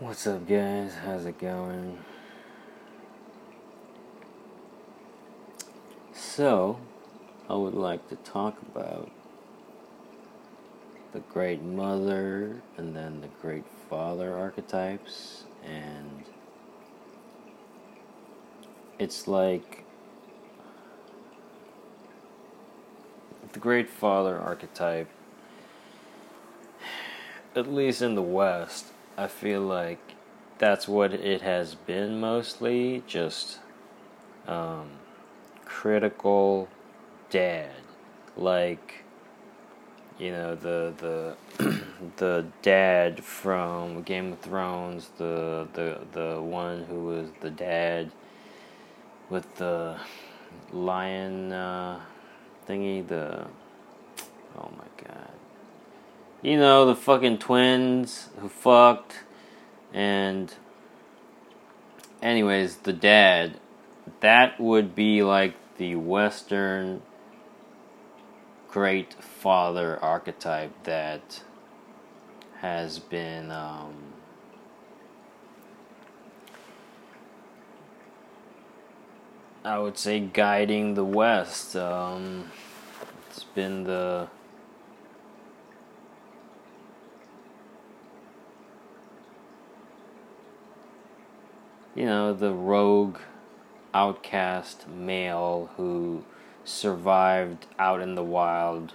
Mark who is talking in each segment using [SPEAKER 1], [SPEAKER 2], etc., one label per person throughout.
[SPEAKER 1] What's up, guys? How's it going? So, I would like to talk about the Great Mother and then the Great Father archetypes, and it's like the Great Father archetype, at least in the West I feel like that's what it has been mostly just um, critical dad. Like you know the the the dad from Game of Thrones the the the one who was the dad with the lion uh, thingy the oh my god you know, the fucking twins who fucked. And, anyways, the dad. That would be like the Western great father archetype that has been. Um, I would say guiding the West. Um, it's been the you know, the rogue outcast male who survived out in the wild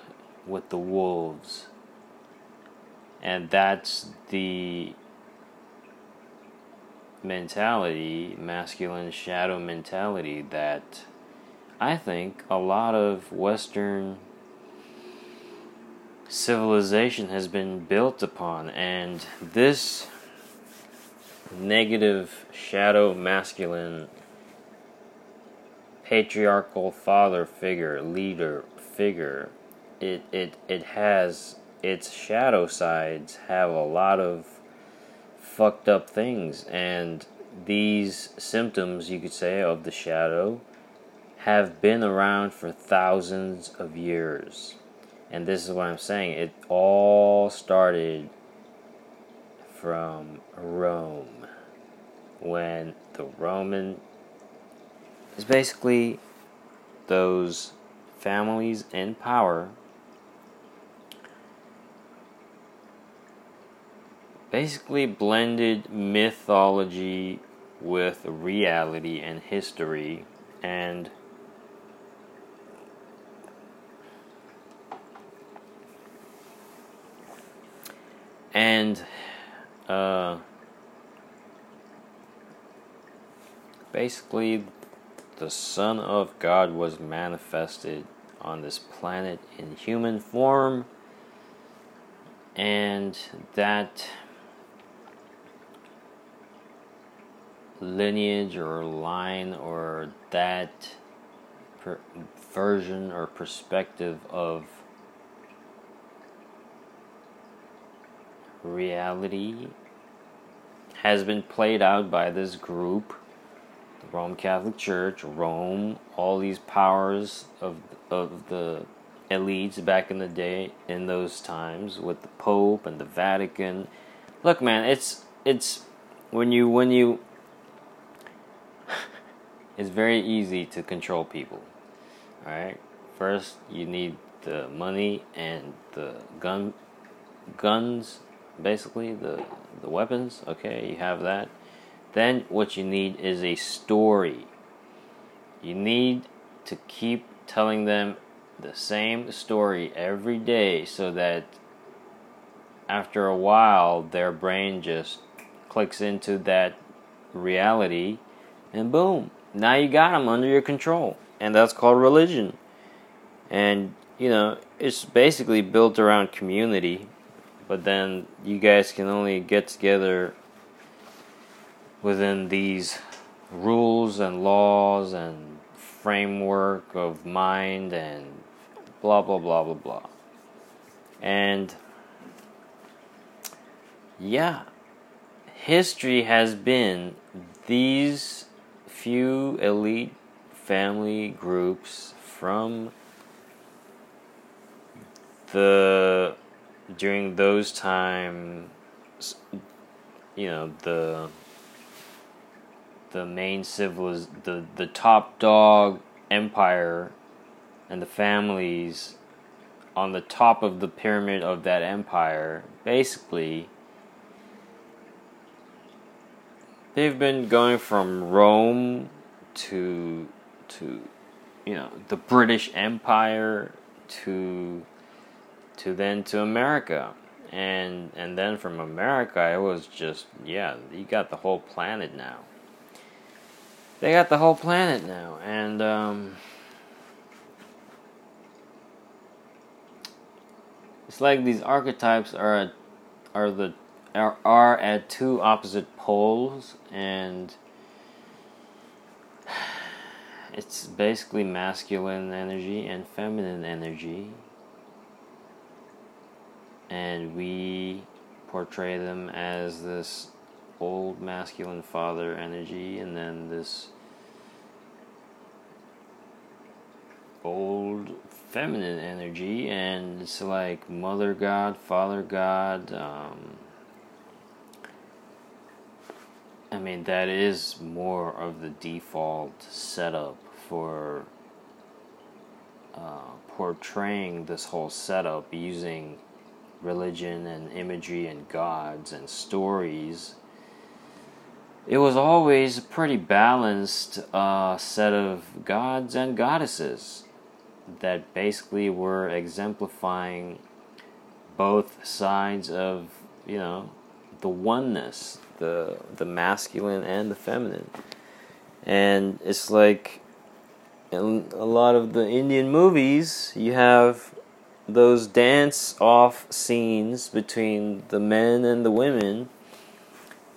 [SPEAKER 1] with the wolves. And that's the mentality, masculine shadow mentality, that I think a lot of Western civilization has been built upon. And this negative shadow masculine patriarchal father figure leader figure. It it it has its shadow sides have a lot of fucked up things and these symptoms you could say of the shadow have been around for thousands of years. And this is what I'm saying it all started from Rome when the Roman is basically those families in power basically blended mythology with reality and history and and uh, basically, the Son of God was manifested on this planet in human form, and that lineage or line or that per- version or perspective of reality has been played out by this group, Roman Catholic Church, Rome, all these powers of of the elites back in the day in those times with the Pope and the Vatican. Look, man, it's it's when you when you it's very easy to control people. All right? First, you need the money and the gun guns basically the the weapons. Okay, you have that. Then what you need is a story. You need to keep telling them the same story every day so that after a while their brain just clicks into that reality and boom, now you got them under your control. And that's called religion. And you know, it's basically built around community but then you guys can only get together within these rules and laws and framework of mind and blah blah blah blah blah. And yeah, history has been these few elite family groups from the during those times you know the the main civiliz the the top dog empire and the families on the top of the pyramid of that empire basically they've been going from Rome to to you know the British Empire to to then to America. And and then from America it was just yeah you got the whole planet now they got the whole planet now and um, it's like these archetypes are are the are, are at two opposite poles and it's basically masculine energy and feminine energy. And we portray them as this old masculine father energy and then this old feminine energy and it's like mother god father god um, I mean, that is more of the default setup for uh, portraying this whole setup using religion and imagery and gods and stories. It was always a pretty balanced uh, set of gods and goddesses that basically were exemplifying both sides of, you know, the oneness the the masculine and the feminine. And it's like in a lot of the Indian movies, you have those dance off scenes between the men and the women.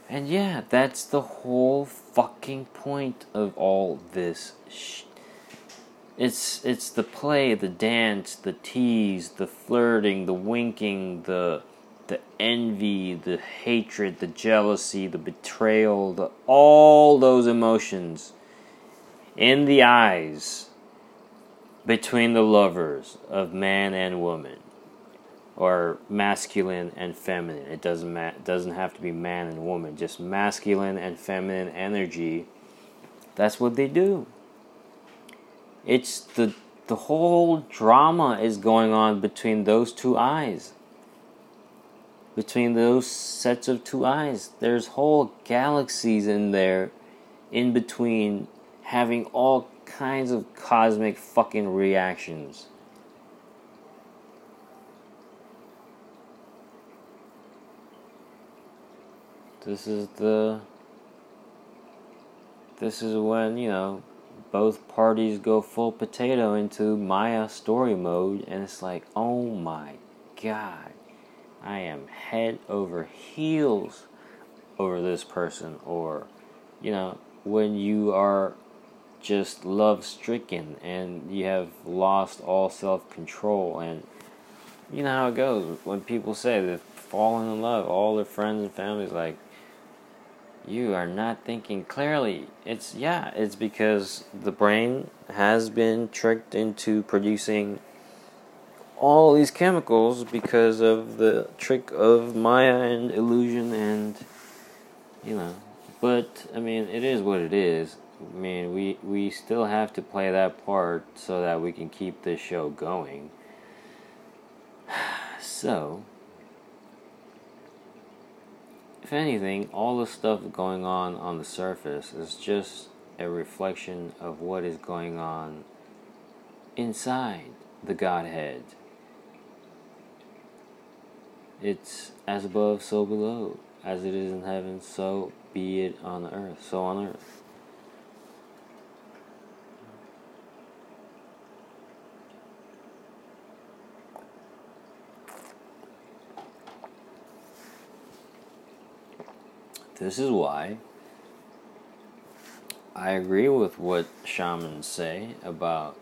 [SPEAKER 1] And yeah, that's the whole fucking point of all this sh- it's it's the play, the dance, the tease, the flirting, the winking, the the envy, the hatred, the jealousy, the betrayal, the, all those emotions in the eyes between the lovers of man and woman or masculine and feminine. It doesn't ma- doesn't have to be man and woman, just masculine and feminine energy. That's what they do. It's the the whole drama is going on between those two eyes between those sets of two eyes. There's whole galaxies in there in between having all kinds of cosmic fucking reactions. This is the. This is when, you know, both parties go full potato into Maya story mode, and it's like, oh my god I am head over heels over this person, or, you know, when you are just love stricken and you have lost all self control, and you know how it goes when people say they've fallen in love, all their friends and families like, you are not thinking clearly. It's yeah, it's because the brain has been tricked into producing all these chemicals because of the trick of Maya and illusion and you know but I mean it is what it is. I mean we we still have to play that part so that we can keep this show going. So if anything, all the stuff going on on the surface is just a reflection of what is going on inside the Godhead. It's as above, so below. As it is in heaven, so be it on earth. So on earth. This is why I agree with what shamans say about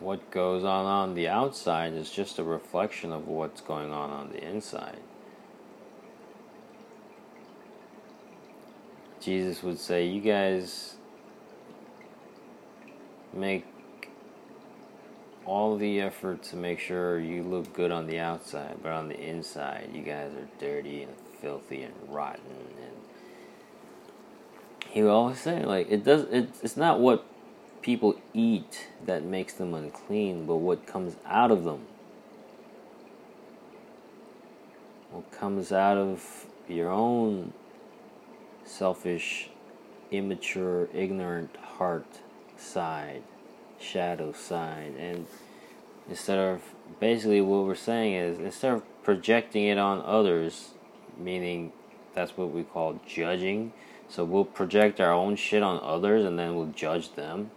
[SPEAKER 1] what goes on on the outside is just a reflection of what's going on on the inside. Jesus would say, You guys make all the effort to make sure you look good on the outside, but on the inside, you guys are dirty and filthy and rotten. And he would always say, like, it does. It, it's not what people eat that makes them unclean, but what comes out of them. What comes out of your own selfish, immature, ignorant heart side, shadow side. And instead of basically what we're saying is instead of projecting it on others, meaning that's what we call judging. So we'll project our own shit on others and then we'll judge them.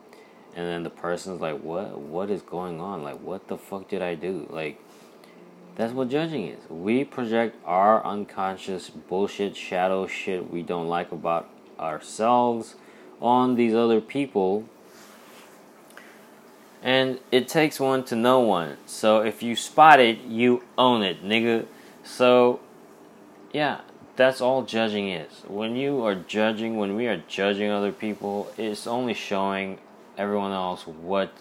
[SPEAKER 1] And then the person's like, What what is going on? Like what the fuck did I do? Like that's what judging is. We project our unconscious bullshit, shadow shit we don't like about ourselves on these other people. And it takes one to know one. So if you spot it, you own it, nigga. So, yeah, that's all judging is. When you are judging, when we are judging other people, it's only showing everyone else what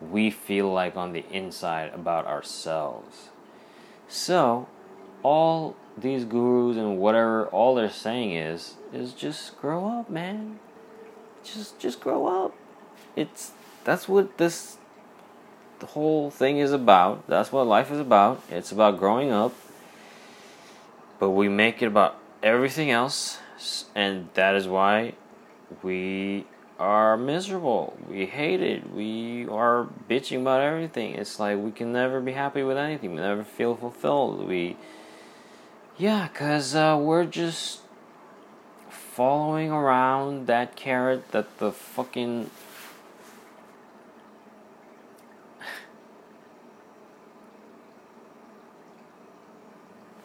[SPEAKER 1] we feel like on the inside about ourselves. So, all these gurus and whatever all they're saying is is just grow up, man. Just just grow up. It's that's what this the whole thing is about. That's what life is about. It's about growing up. But we make it about everything else and that is why we are miserable. We hate it. We are bitching about everything. It's like we can never be happy with anything. We never feel fulfilled. We, yeah, cause uh, we're just following around that carrot that the fucking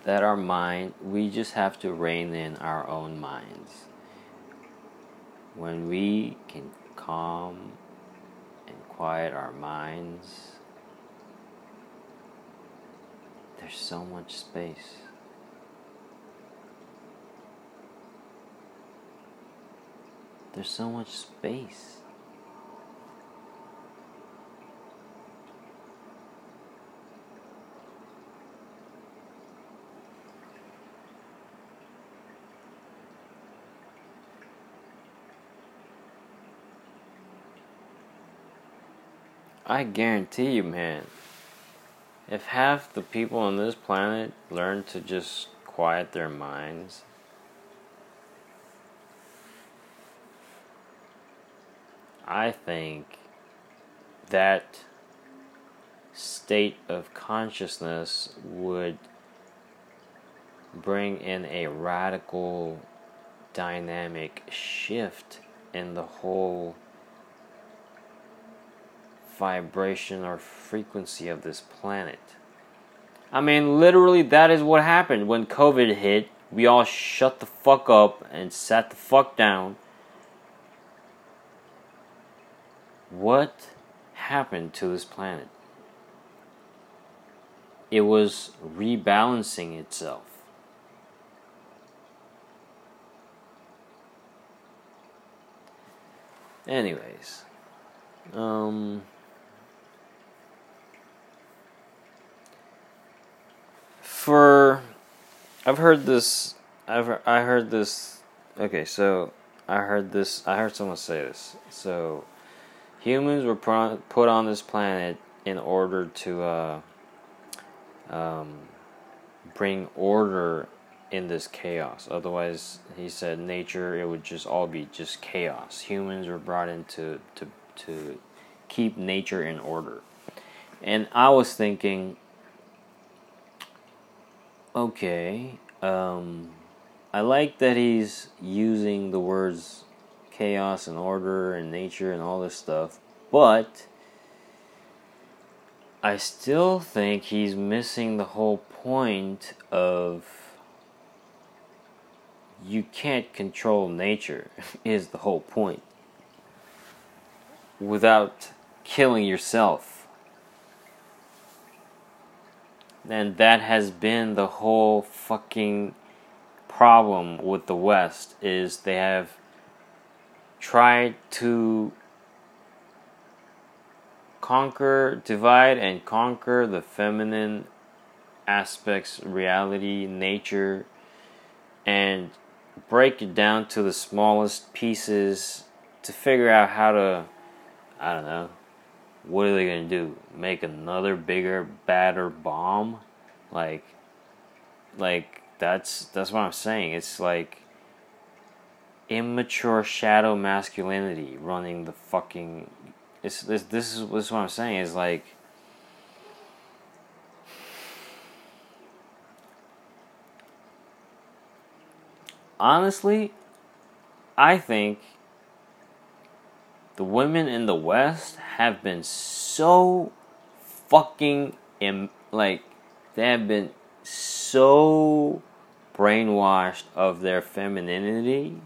[SPEAKER 1] that our mind we just have to rein in our own minds when we can calm and quiet our minds, there's so much space. There's so much space. I guarantee you, man, if half the people on this planet learn to just quiet their minds, I think that state of consciousness would bring in a radical dynamic shift in the whole vibration or frequency of this planet. I mean, literally, that is what happened when COVID hit. We all shut the fuck up and sat the fuck down. What happened to this planet? It was rebalancing itself. Anyways, um, for I've heard this I've I heard this okay so I heard this I heard someone say this. So humans were put on this planet in order to uh, um, bring order in this chaos. Otherwise he said nature it would just all be just chaos. Humans were brought in to to, to keep nature in order. And I was thinking okay. Um, I like that he's using the words chaos and order and nature and all this stuff, but I still think he's missing the whole point of you can't control nature, is the whole point, without killing yourself and that has been the whole fucking problem with the West is they have tried to conquer, divide and conquer the feminine aspects, reality, nature, and break it down to the smallest pieces to figure out how to, I don't know, what are they gonna do? Make another bigger, badder bomb? Like, like that's that's what I'm saying. It's like immature shadow masculinity running the fucking. It's this. This is this is what I'm saying. Is like. Honestly, I think the women in the West have been so fucking Im- like they have been so brainwashed of their femininity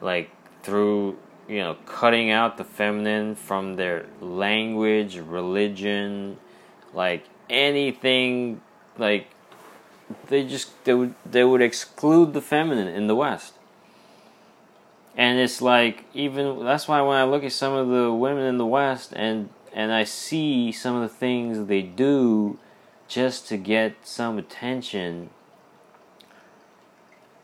[SPEAKER 1] like through you know cutting out the feminine from their language religion like anything like they just they would they would exclude the feminine in the west and it's like even that's why when i look at some of the women in the west and and i see some of the things they do just to get some attention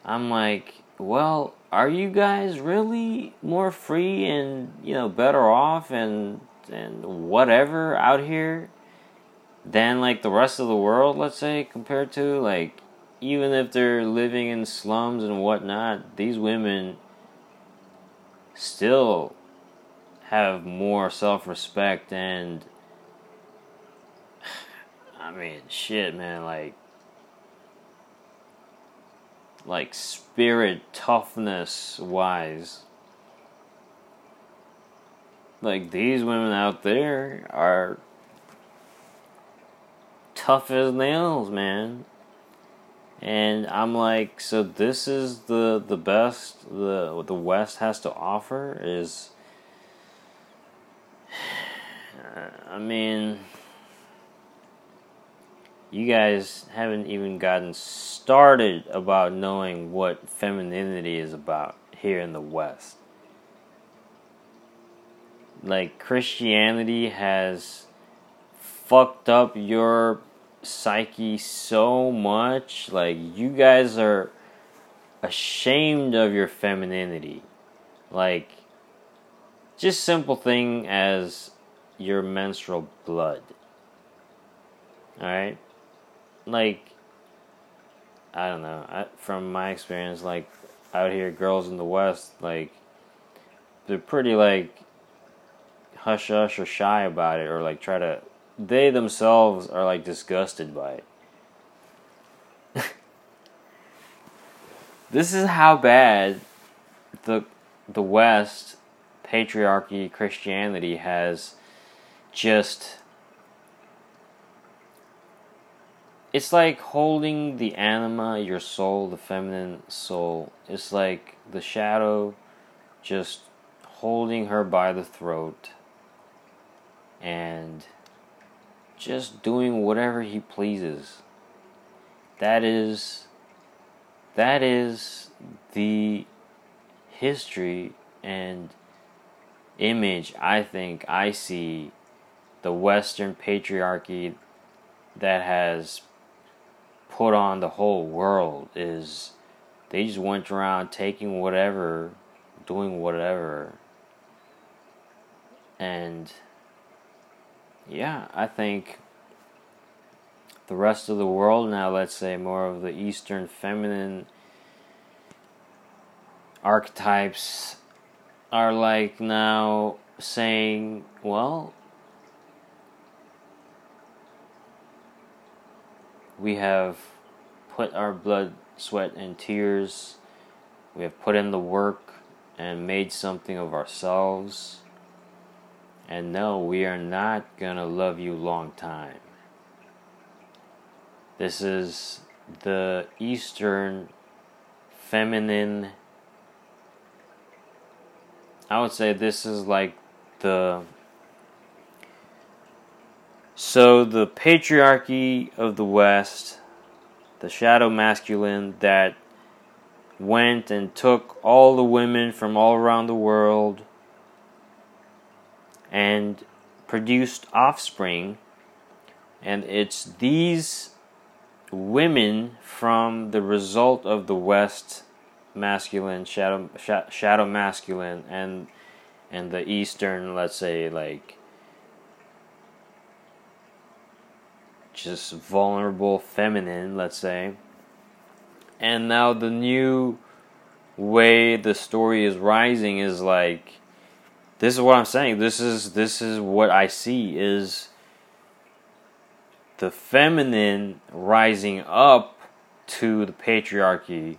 [SPEAKER 1] i'm like well are you guys really more free and you know better off and and whatever out here than like the rest of the world let's say compared to like even if they're living in slums and whatnot these women still have more self-respect and i mean shit man like like spirit toughness wise. Like these women out there are tough as nails, man. And I'm like, so this is the the best the the West has to offer is I mean you guys haven't even gotten started about knowing what femininity is about here in the West. Like, Christianity has fucked up your psyche so much. Like, you guys are ashamed of your femininity. Like, just simple thing as your menstrual blood. Alright? like I don't know. I, from my experience, like out here, girls in the West, like they're pretty like hush hush or shy about it, or like try to. They themselves are like disgusted by it. this is how bad the the West patriarchy Christianity has just it's like holding the anima, your soul, the feminine soul. It's like the shadow just holding her by the throat and just doing whatever he pleases. That is that is the history and image I think I see the western patriarchy that has put on the whole world is they just went around taking whatever, doing whatever. And yeah, I think the rest of the world now, let's say more of the Eastern feminine archetypes, are like now saying, well, we have put our blood, sweat, and tears. We have put in the work and made something of ourselves. And no, we are not going to love you long time. This is the Eastern feminine. I would say this is like the so, the patriarchy of the West, the shadow masculine that went and took all the women from all around the world and produced offspring, and it's these women from the result of the West masculine shadow sh- shadow masculine and and the Eastern, let's say like just vulnerable feminine, let's say. And now the new way the story is rising is like this is what I'm saying. This is this is what I see is the feminine rising up to the patriarchy.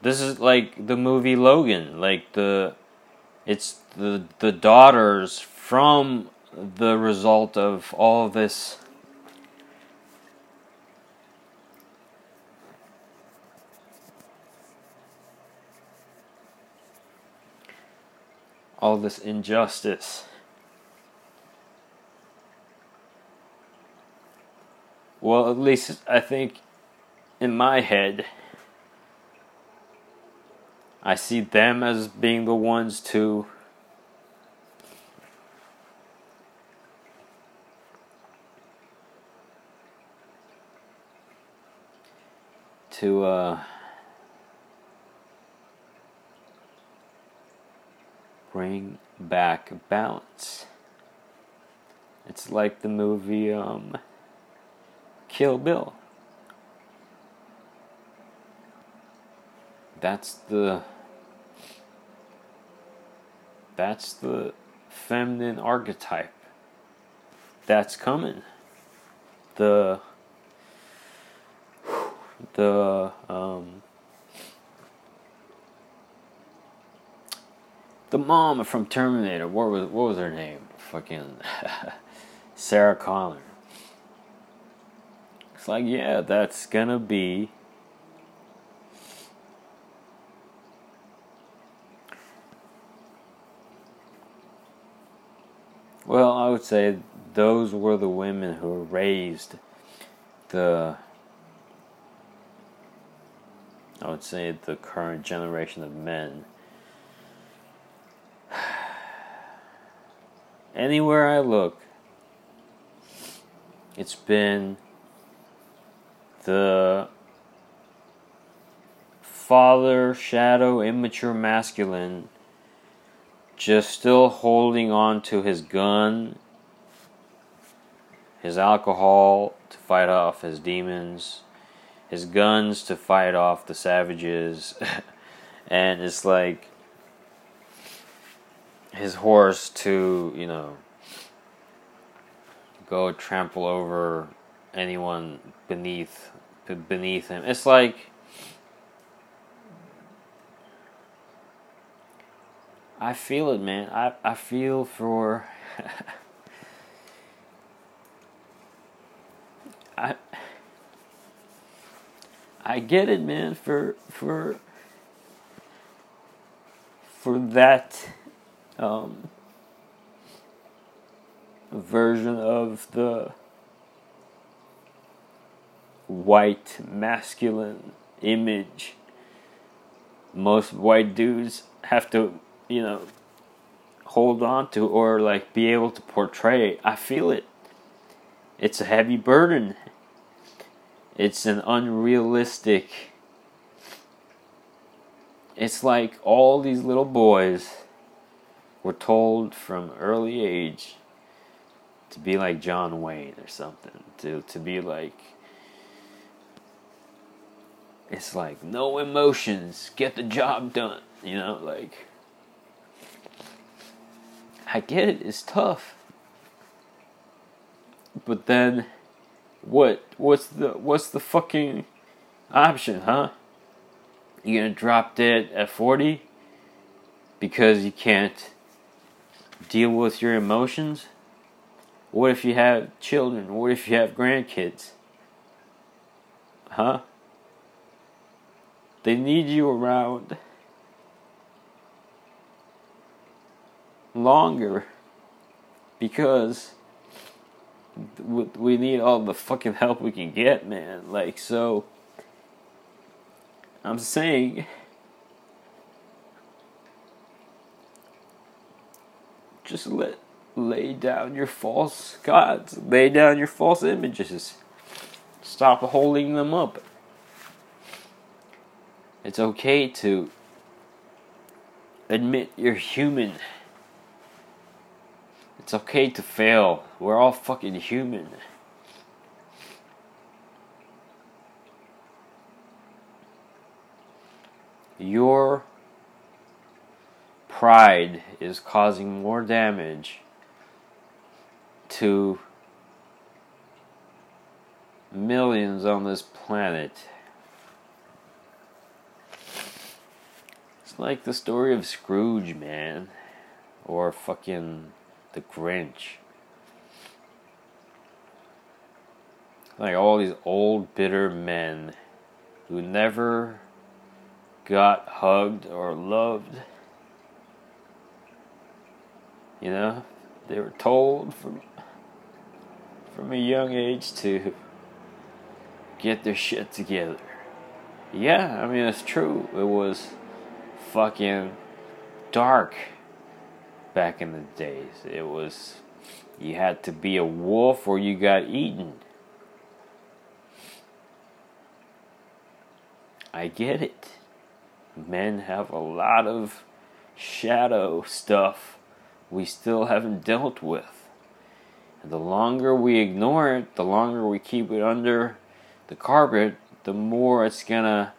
[SPEAKER 1] This is like the movie Logan, like the it's the the daughters from the result of all this all this injustice. Well, at least I think in my head, I see them as being the ones to to uh, bring back balance. It's like the movie um, Kill Bill. That's the that's the feminine archetype that's coming. The the um, the mom from Terminator. What was what was her name? Fucking Sarah Connor. It's like yeah, that's gonna be. Well, I would say those were the women who raised the I would say the current generation of men. Anywhere I look, it's been the father, shadow, immature masculine just still holding on to his gun, his alcohol to fight off his demons his guns to fight off the savages, and it's like his horse to, you know, go trample over anyone beneath beneath him. It's like I feel it, man. I I feel for I I get it, man. For for for that um, version of the white masculine image, most white dudes have to, you know, hold on to or like be able to portray. I feel it. It's a heavy burden it's an unrealistic. It's like all these little boys were told from early age to be like John Wayne or something. To to be like it's like no emotions, get the job done, you know, like I get it, it's tough. But then what what's the what's the fucking option, huh? You gonna drop dead at forty because you can't deal with your emotions? What if you have children? What if you have grandkids? Huh? They need you around longer because we need all the fucking help we can get, man. Like, so. I'm saying. Just let lay down your false gods, lay down your false images. Stop holding them up. It's okay to admit you're human. It's okay to fail. We're all fucking human. Your pride is causing more damage to millions on this planet. It's like the story of Scrooge, man. Or fucking the Grinch. Like all these old, bitter men who never got hugged or loved. You know, they were told from from a young age to get their shit together. Yeah, I mean it's true. It was fucking dark back in the days. It was you had to be a wolf or you got eaten. I get it. Men have a lot of shadow stuff we still haven't dealt with. And the longer we ignore it, the longer we keep it under the carpet, the more it's gonna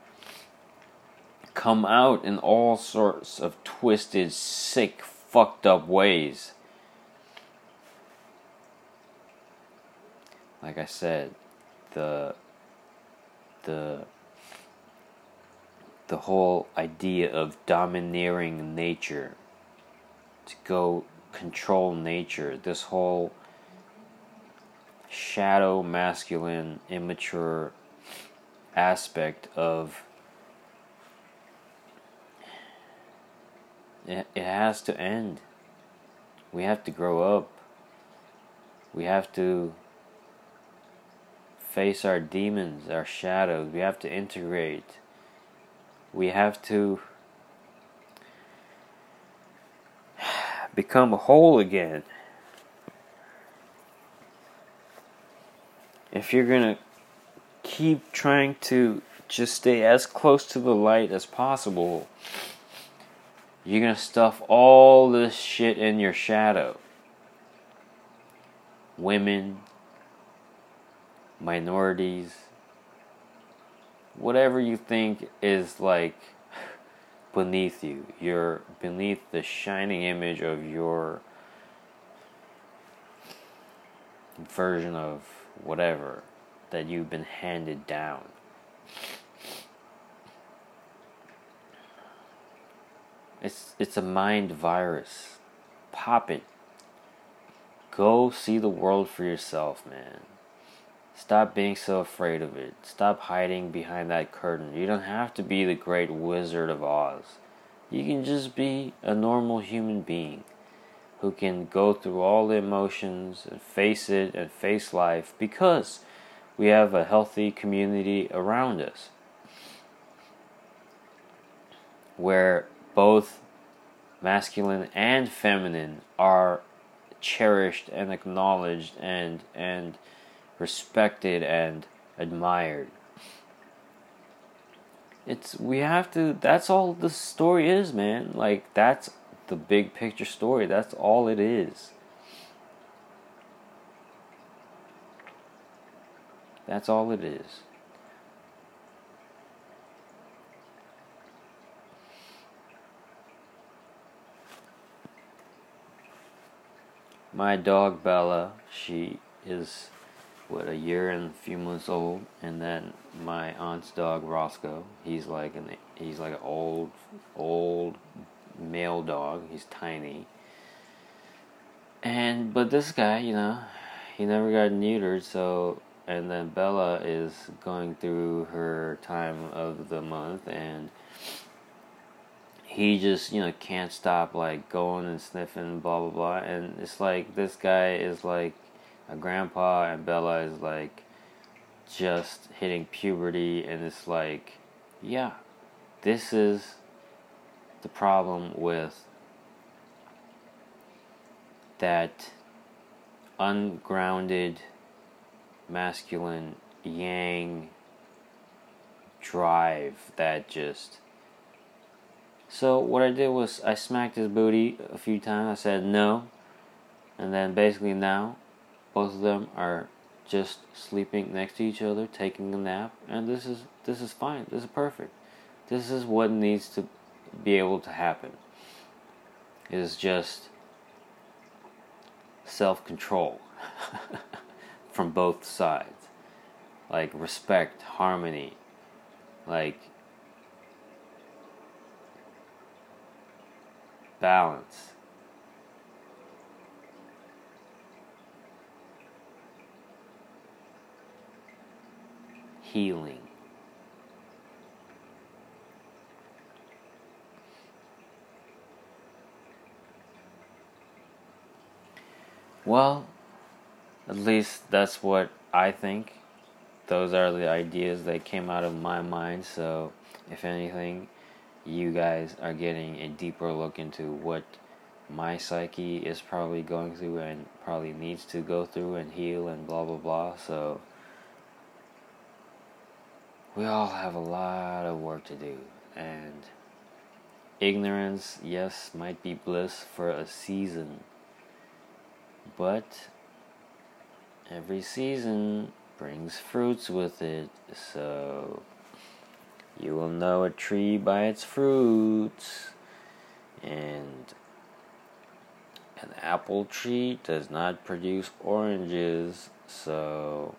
[SPEAKER 1] come out in all sorts of twisted, sick, fucked up ways. Like I said, the the the whole idea of domineering nature to go control nature. This whole shadow masculine immature aspect of it, it has to end. We have to grow up. We have to face our demons our shadows. We have to integrate. We have to become a whole again. If you're going to keep trying to just stay as close to the light as possible, you're going to stuff all this shit in your shadow. Women, minorities, whatever you think is like beneath you. You're beneath the shining image of your version of whatever that you've been handed down. It's it's a mind virus. Pop it. Go see the world for yourself, man. Stop being so afraid of it. Stop hiding behind that curtain. You don't have to be the great wizard of Oz. You can just be a normal human being who can go through all the emotions and face it and face life because we have a healthy community around us where both masculine and feminine are cherished and acknowledged and and respected and admired. It's we have to that's all the story is, man. Like that's the big picture story. That's all it is. That's all it is. My dog Bella, she is what a year and a few months old, and then my aunt's dog Roscoe. He's like an he's like an old old male dog. He's tiny. And but this guy, you know, he never got neutered, so and then Bella is going through her time of the month and he just you know can't stop like going and sniffing blah blah blah and it's like this guy is like grandpa and Bella is like just hitting puberty and it's like yeah this is the problem with that ungrounded masculine yang drive that just so what I did was I smacked his booty a few times. I said no. And then basically now both of them are just sleeping next to each other, taking a nap, and this is this is fine. This is perfect. This is what needs to be able to happen. Is just self-control from both sides. Like respect, harmony, like balance. Healing. Well, at least that's what I think. Those are the ideas that came out of my mind. So, if anything, you guys are getting a deeper look into what my psyche is probably going through and probably needs to go through and heal and blah blah blah. So, we all have a lot of work to do. And ignorance, yes, might be bliss for a season but every season brings fruits with it, so you will know a tree by its fruits. And an apple tree does not produce oranges, so.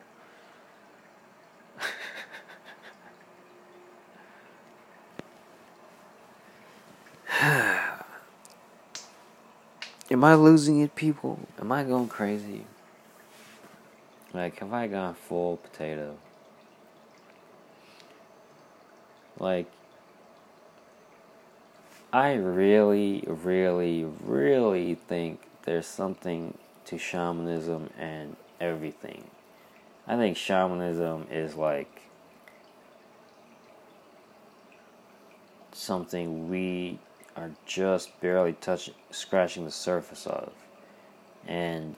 [SPEAKER 1] Am I losing it, people? Am I going crazy? Like, have I gone full potato? Like, I really, really, really think there's something to shamanism and everything. I think shamanism is like something we are just barely touching, scratching the surface of. And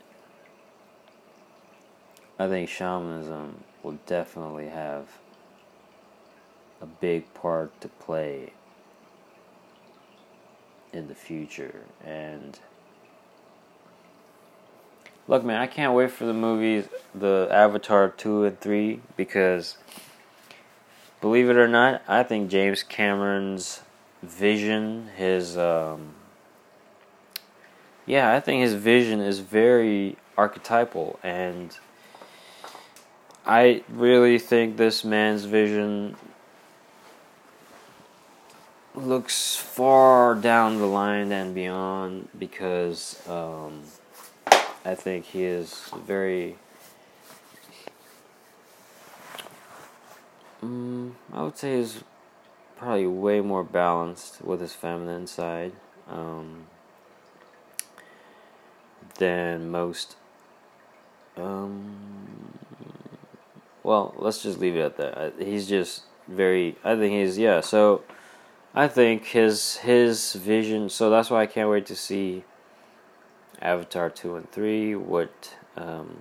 [SPEAKER 1] I think shamanism will definitely have a big part to play in the future. And look, man, I can't wait for the movies, the Avatar 2 and 3, because believe it or not, I think James Cameron's vision, his um, yeah, I think his vision is very archetypal, and I really think this man's vision looks far down the line and beyond because um, I think he is very. Um, I would say is probably way more balanced with his feminine side um, than most. Um, well, let's just leave it at that. He's just very. I think he's yeah. So, I think his his vision. So that's why I can't wait to see Avatar two and three. What um,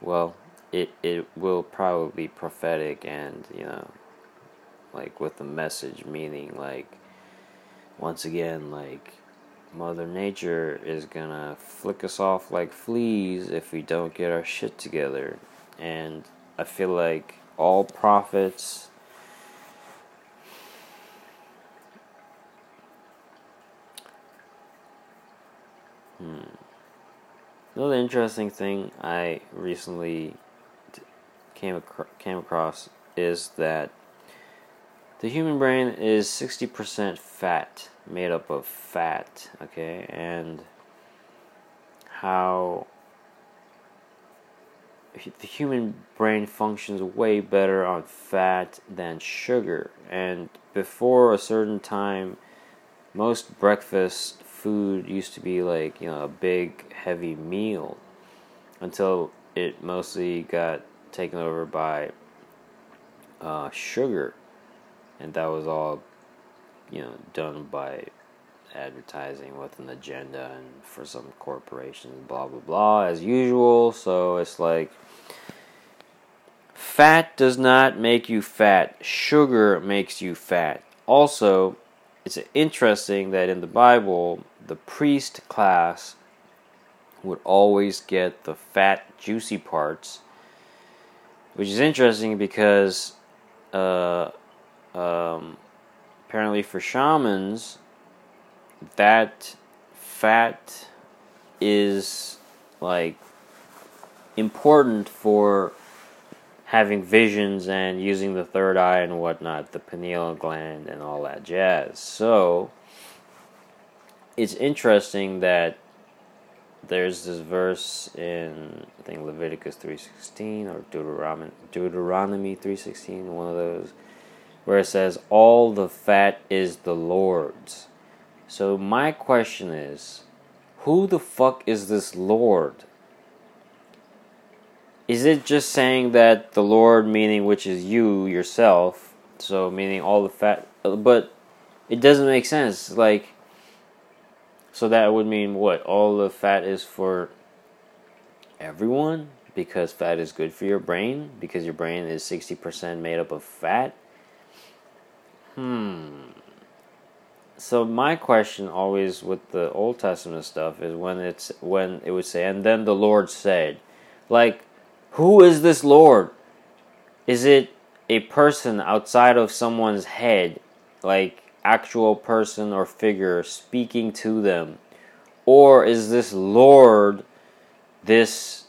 [SPEAKER 1] well, it it will probably be prophetic and you know like with the message meaning like once again like mother nature is gonna flick us off like fleas if we don't get our shit together. And i feel like all prophets hmm. Another interesting thing i recently came came across is that the human brain is 60% fat, made up of fat, okay? And how the human brain functions way better on fat than sugar. And before a certain time, most breakfast food used to be like, you know, a big, heavy meal until it mostly got taken over by uh, sugar and that was all you know done by advertising with an agenda and for some corporations, blah blah blah, as usual. So it's like fat does not make you fat, sugar makes you fat. Also, it's interesting that in the Bible, the priest class would always get the fat, juicy parts, which is interesting because uh, um, apparently for shamans, that fat is like important for having visions and using the third eye and whatnot, the pineal gland and all that jazz. So it's interesting that there's this verse in I think Leviticus three sixteen or Deuteronomy Deuteronomy One of those, where it says, All the fat is the Lord's. So my question is, who the fuck is this Lord? Is it just saying that the Lord, meaning which is you yourself, so meaning all the fat, but it doesn't make sense. Like, so that would mean what? All the fat is for everyone because fat is good for your brain because your brain is 60% made up of fat. Hmm so my question always with the Old Testament stuff is when it's when it would say, and then the Lord said, like, who is this Lord? Is it a person outside of someone's head, like actual person or figure speaking to them, or is this Lord this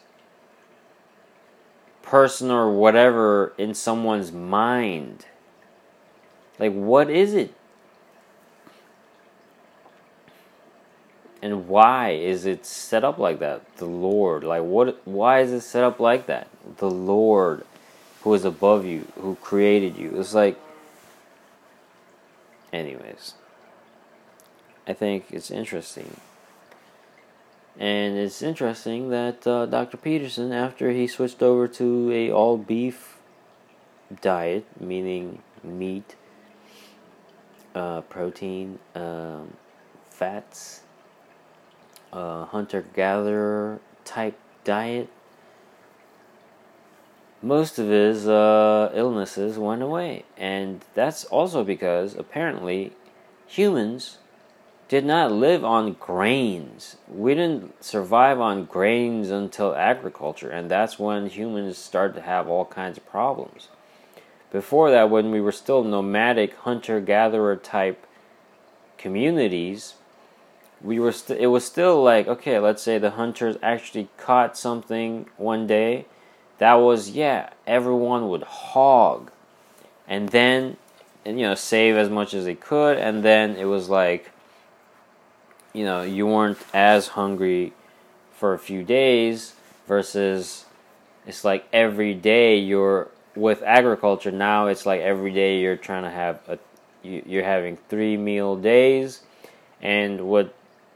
[SPEAKER 1] person or whatever in someone's mind? Like, what is it? and why is it set up like that? The lord. Like what why is it set up like that? The lord who is above you who created you. It's like anyways. I think it's interesting. And it's interesting that uh, dr peterson after he switched over to a all beef diet meaning meat uh, protein um, fats a hunter gatherer type diet, most of his uh, illnesses went away. And that's also because apparently humans did not live on grains. We didn't survive on grains until agriculture, and that's when humans started to have all kinds of problems. Before that, when we were still nomadic hunter gatherer type communities, we were st- it was still like okay let's say the hunters actually caught something one day that was yeah everyone would hog and then and you know save as much as they could and then it was like you know you weren't as hungry for a few days versus it's like every day you're with agriculture now it's like every day you're trying to have a you're having three meal days. And what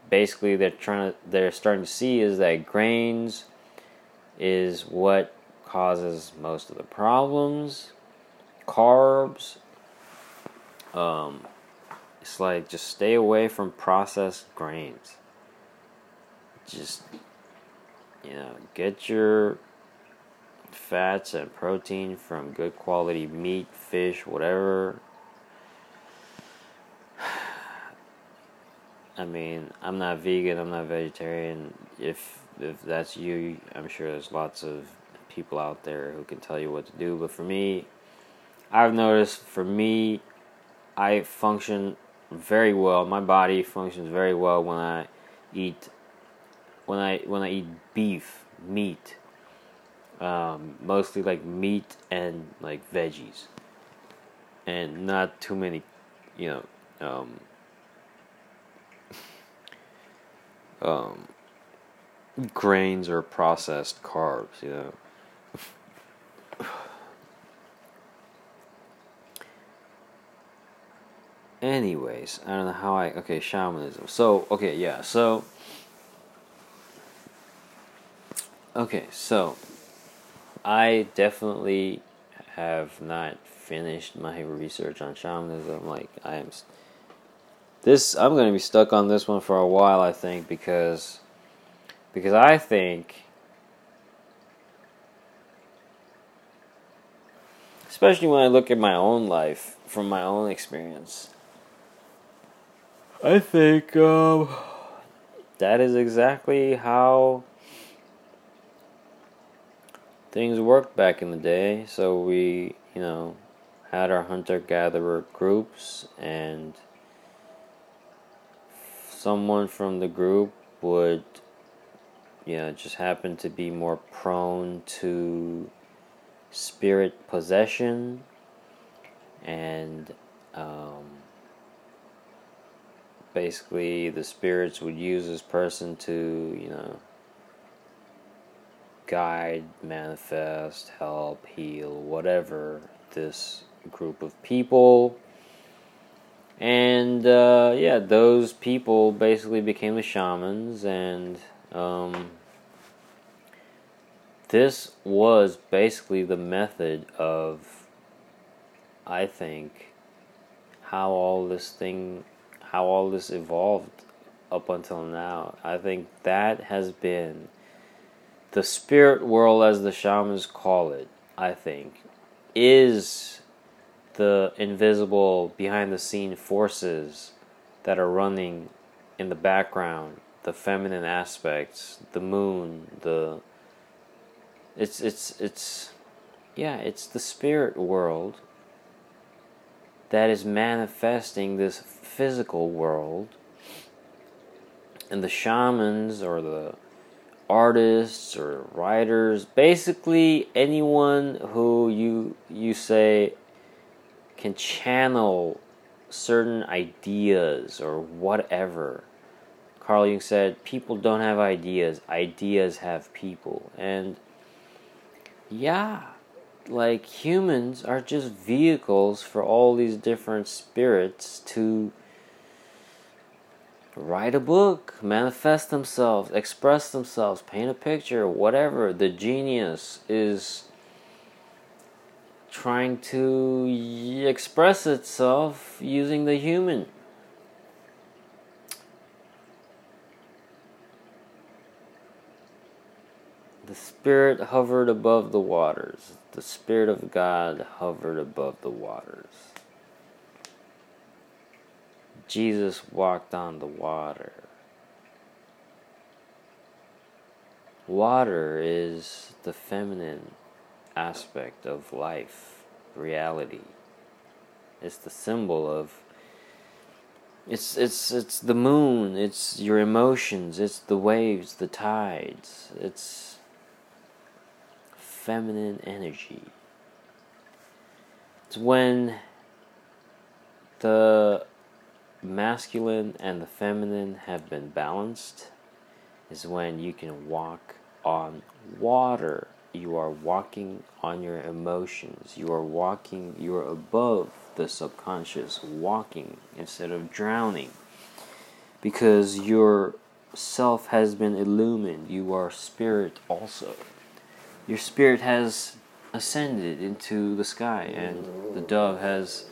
[SPEAKER 1] basically they're trying to they're starting to see is that grains is what causes most of the problems. Carbs um, it's like just stay away from processed grains. Just you know get your fats and protein from good quality meat fish whatever I mean, I'm not vegan, I'm not vegetarian. If if that's you, I'm sure there's lots of people out there who can tell you what to do. But for me, I've noticed for me, I function very well. My body functions very well when I eat when I when I eat beef, meat. Um, mostly like meat and like veggies, and not too many, you know, um, um, grains or processed carbs, you know. Anyways, I don't know how I okay shamanism. So okay, yeah. So okay, so I definitely have not finished my research on shamanism. Like I am this I'm going to be stuck on this one for a while I think because because I think especially when I look at my own life from my own experience I think um, that is exactly how things worked back in the day. So we, you know, had our hunter gatherer groups, and someone from the group would, you know, just happen to be more prone to spirit possession and um, basically the spirits would use this person to, you know, guide, manifest, help, heal, whatever this group of people. And uh, yeah, those people basically became the shamans, and um, this was basically the method of, I think, how all this thing how all this evolved up until now. I think that has been the spirit world, as the shamans call it, I think, is the invisible, behind the scene forces that are running in the background, the feminine aspects, the moon, the it's it's it's yeah, it's the spirit world that is manifesting this physical world. And the shamans or the artists or writers, basically anyone who you you say can channel certain ideas or whatever. Carl Jung said, people don't have ideas, ideas have people. And yeah, like humans are just vehicles for all these different spirits to write a book, manifest themselves, express themselves, paint a picture, whatever. The genius is trying to express itself using the human. The spirit hovered above the waters. The spirit of God hovered above the waters. Jesus walked on the water. Water is the feminine aspect of life, reality. It's the symbol of it's it's it's the moon, it's your emotions, it's the waves, the tides. It's feminine energy. It's when the masculine and the feminine have been balanced is when you can walk on water. You are walking on your emotions. You are walking, you are above the subconscious, walking instead of drowning. Because your self has been illumined. You are spirit also. Your spirit has ascended into the sky, and the dove has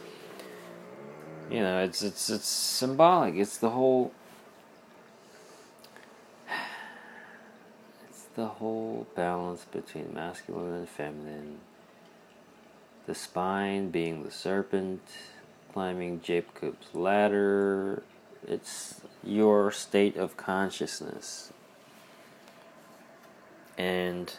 [SPEAKER 1] you know, it's it's it's symbolic. It's the whole it's the whole balance between masculine and feminine. The spine being the serpent, climbing Jacob's ladder. It's your state of consciousness. And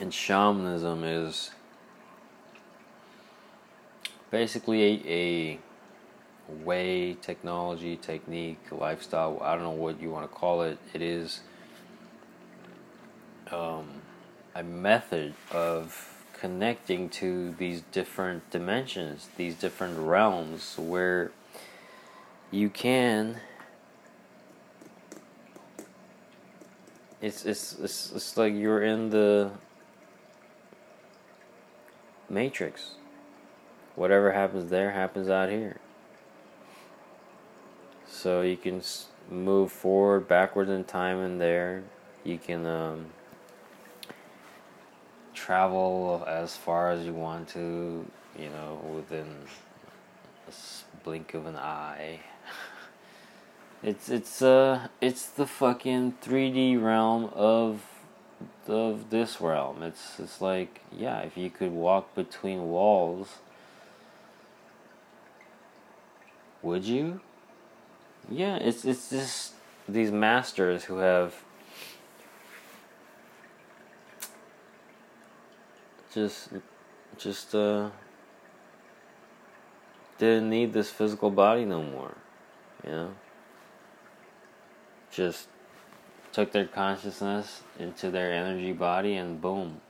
[SPEAKER 1] and shamanism is basically a, a way, technology, technique, lifestyle. I don't know what you want to call it. It is um, a method of connecting to these different dimensions, these different realms where you can. It's, it's it's it's like you're in the matrix. Whatever happens there happens out here. So you can move forward, backwards in time in there. You can um, travel as far as you want to, you know, within a blink of an eye. It's it's uh it's the fucking 3D realm of of this realm. It's it's like yeah, if you could walk between walls, would you? Yeah, it's it's just these masters who have just just uh didn't need this physical body no more you know just took their consciousness into their energy body and boom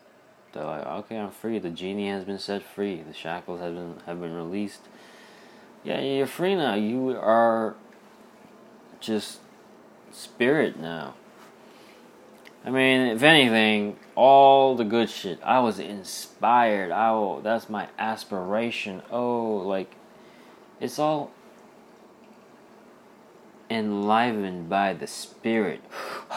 [SPEAKER 1] they're like okay i'm free the genie has been set free the shackles have been have been released yeah you're free now you are just spirit now I mean, if anything, all the good shit. I was inspired. I oh, that's my aspiration. Oh, like it's all enlivened by the spirit.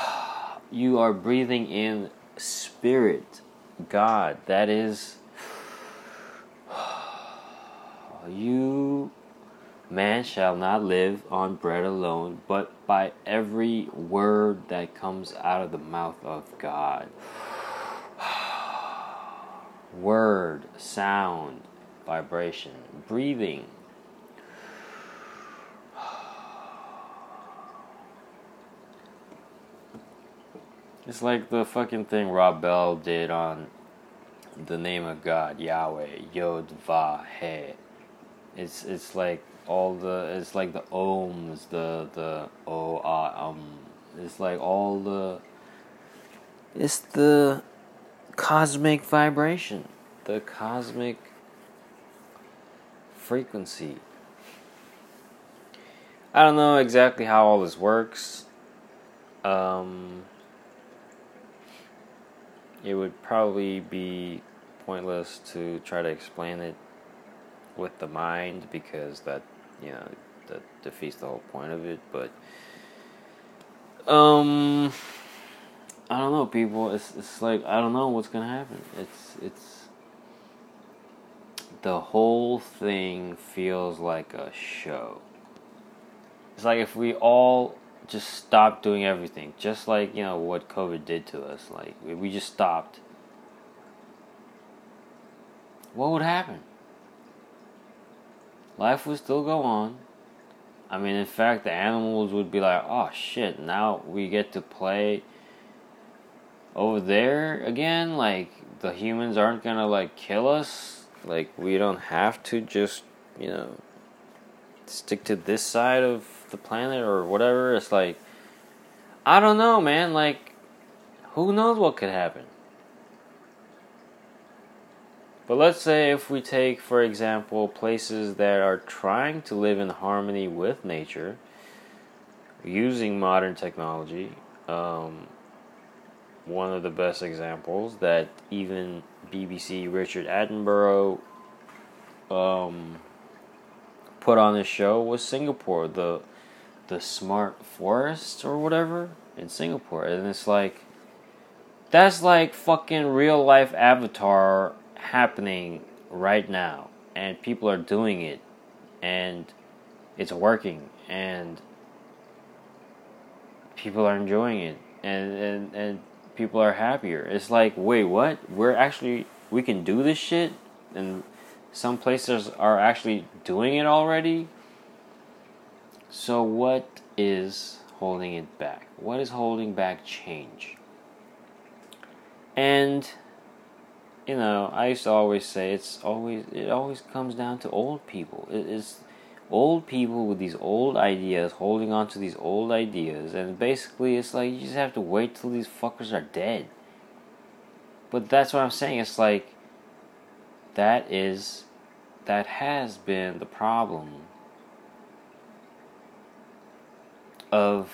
[SPEAKER 1] You are breathing in spirit, God. That is you Man shall not live on bread alone, but by every word that comes out of the mouth of God. Word, sound, vibration, breathing. It's like the fucking thing Rob Bell did on the name of God, Yahweh, Yod Va He. It's it's like all the it's like the ohms, the the oh um it's like all the it's the cosmic vibration, the cosmic frequency. I don't know exactly how all this works. Um, it would probably be pointless to try to explain it with the mind because that you know that defeats the whole point of it. But um, I don't know, people. It's it's like I don't know what's gonna happen. It's it's the whole thing feels like a show. It's like if we all just stopped doing everything, just like you know what COVID did to us. Like we just stopped. What would happen? life would still go on. I mean, in fact, the animals would be like, oh shit, now we get to play over there again. Like, the humans aren't gonna, like, kill us. Like, we don't have to just, you know, stick to this side of the planet or whatever. It's like, I don't know, man. Like, who knows what could happen? But let's say if we take, for example, places that are trying to live in harmony with nature using modern technology. Um, one of the best examples that even BBC Richard Attenborough um, put on his show was Singapore, the the smart forest or whatever in Singapore, and it's like that's like fucking real life Avatar happening right now and people are doing it and it's working and people are enjoying it and, and, and people are happier. It's like, wait, what? We're actually we can do this shit and some places are actually doing it already. So what is holding it back? What is holding back change? And you know, I used to always say it's always it always comes down to old people. It is old people with these old ideas, holding on to these old ideas, and basically it's like you just have to wait till these fuckers are dead. But that's what I'm saying. It's like that is that has been the problem of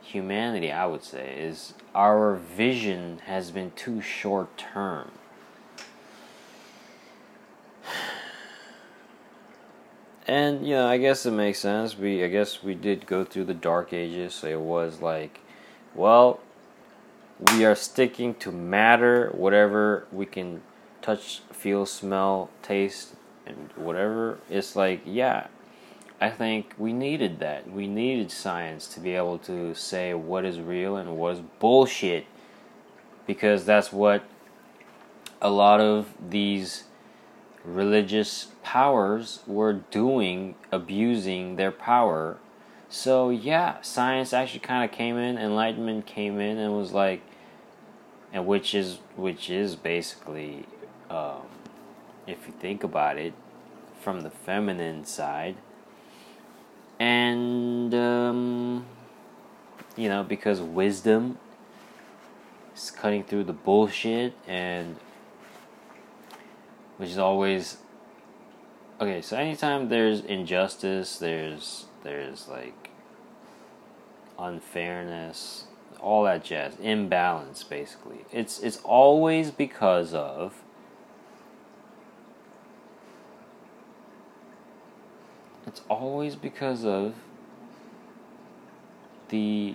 [SPEAKER 1] humanity, I would say, is our vision has been too short term and you know, I guess it makes sense. We I guess we did go through the dark ages, so it was like, well, we are sticking to matter, whatever we can touch, feel, smell, taste, and whatever. It's like, yeah, I think we needed that. We needed science to be able to say what is real and what is bullshit. Because that's what a lot of these religious powers were doing, abusing their power. So, yeah, science actually kind of came in, enlightenment came in and was like, and which is which is basically um, if you think about it from the feminine side and um, you know because wisdom is cutting through the bullshit and which is always okay so anytime there's injustice there's there's like unfairness all that jazz imbalance basically. It's it's always because of it's always because of the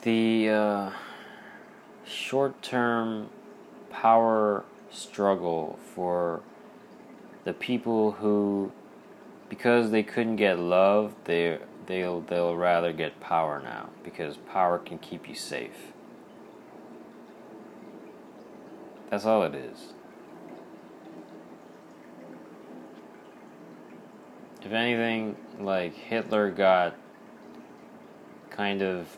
[SPEAKER 1] the uh, short-term power struggle for the people who because they couldn't get love they they'll they'll rather get power now because power can keep you safe. That's all it is if anything, like Hitler got kind of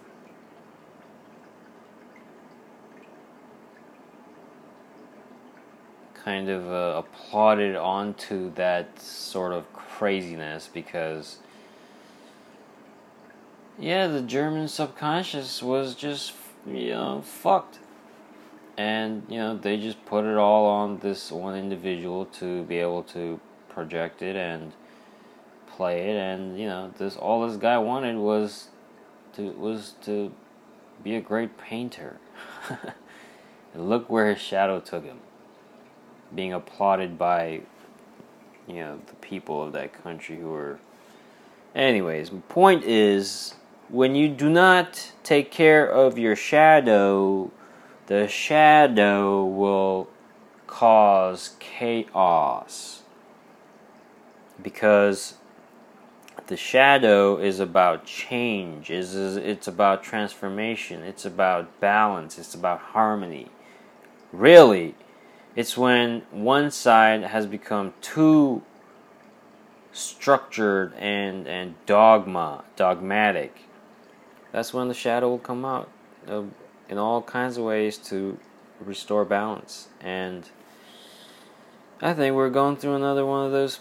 [SPEAKER 1] kind of uh, applauded onto that sort of craziness because yeah, the German subconscious was just you know fucked. And you know, they just put it all on this one individual to be able to project it and play it, and you know, this all this guy wanted was to was to be a great painter. look where his shadow took him, being applauded by you know the people of that country who were. Anyways, my point is when you do not take care of your shadow, the shadow will cause chaos. Because the shadow is about change is it's about transformation it's about balance it's about harmony. Really it's when one side has become too structured and and dogma dogmatic. That's when the shadow will come out uh, in all kinds of ways to restore balance. And i think we're going through another one of those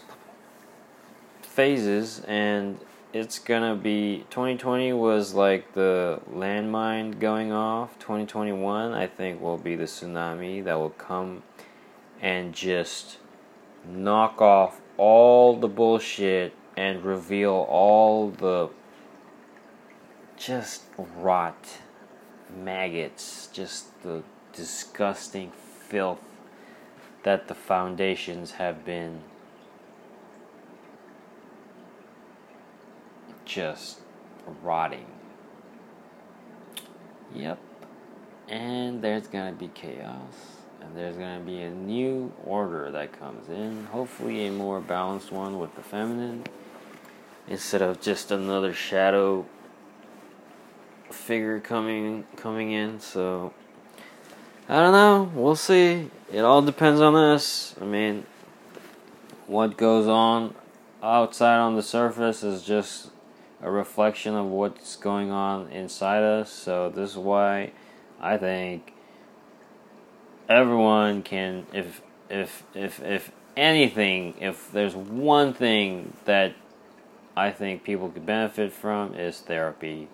[SPEAKER 1] phases and it's gonna be 2020 was like the landmine going off. 2021 i think will be the tsunami that will come and just knock off all the bullshit and reveal all the just rot maggots just the disgusting filth that the foundations have been just rotting. Yep. And there's going to be chaos. And there's going to be a new order that comes in. Hopefully, a more balanced one with the feminine. Instead of just another shadow figure coming coming in. So I don't know. We'll see. It all depends on us. I mean, what goes on outside on the surface is just a reflection of what's going on inside us. So this is why I think everyone can if if if if anything, if there's one thing that I think people could benefit from is therapy.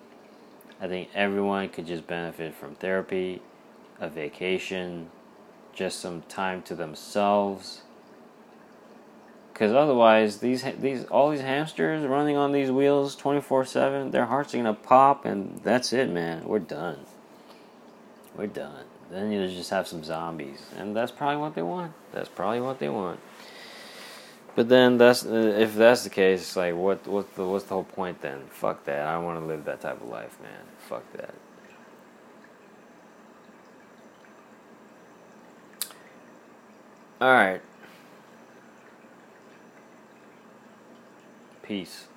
[SPEAKER 1] I think everyone could just benefit from therapy, a vacation, just some time to themselves because otherwise these these all these hamsters running on these wheels 24/7 their hearts are going to pop and that's it man we're done we're done then you just have some zombies and that's probably what they want that's probably what they want But then that's uh, if that's the case, like what what's the what's the whole point then? Fuck that. I don't want to live that type of life, man. Fuck that. All right. Peace.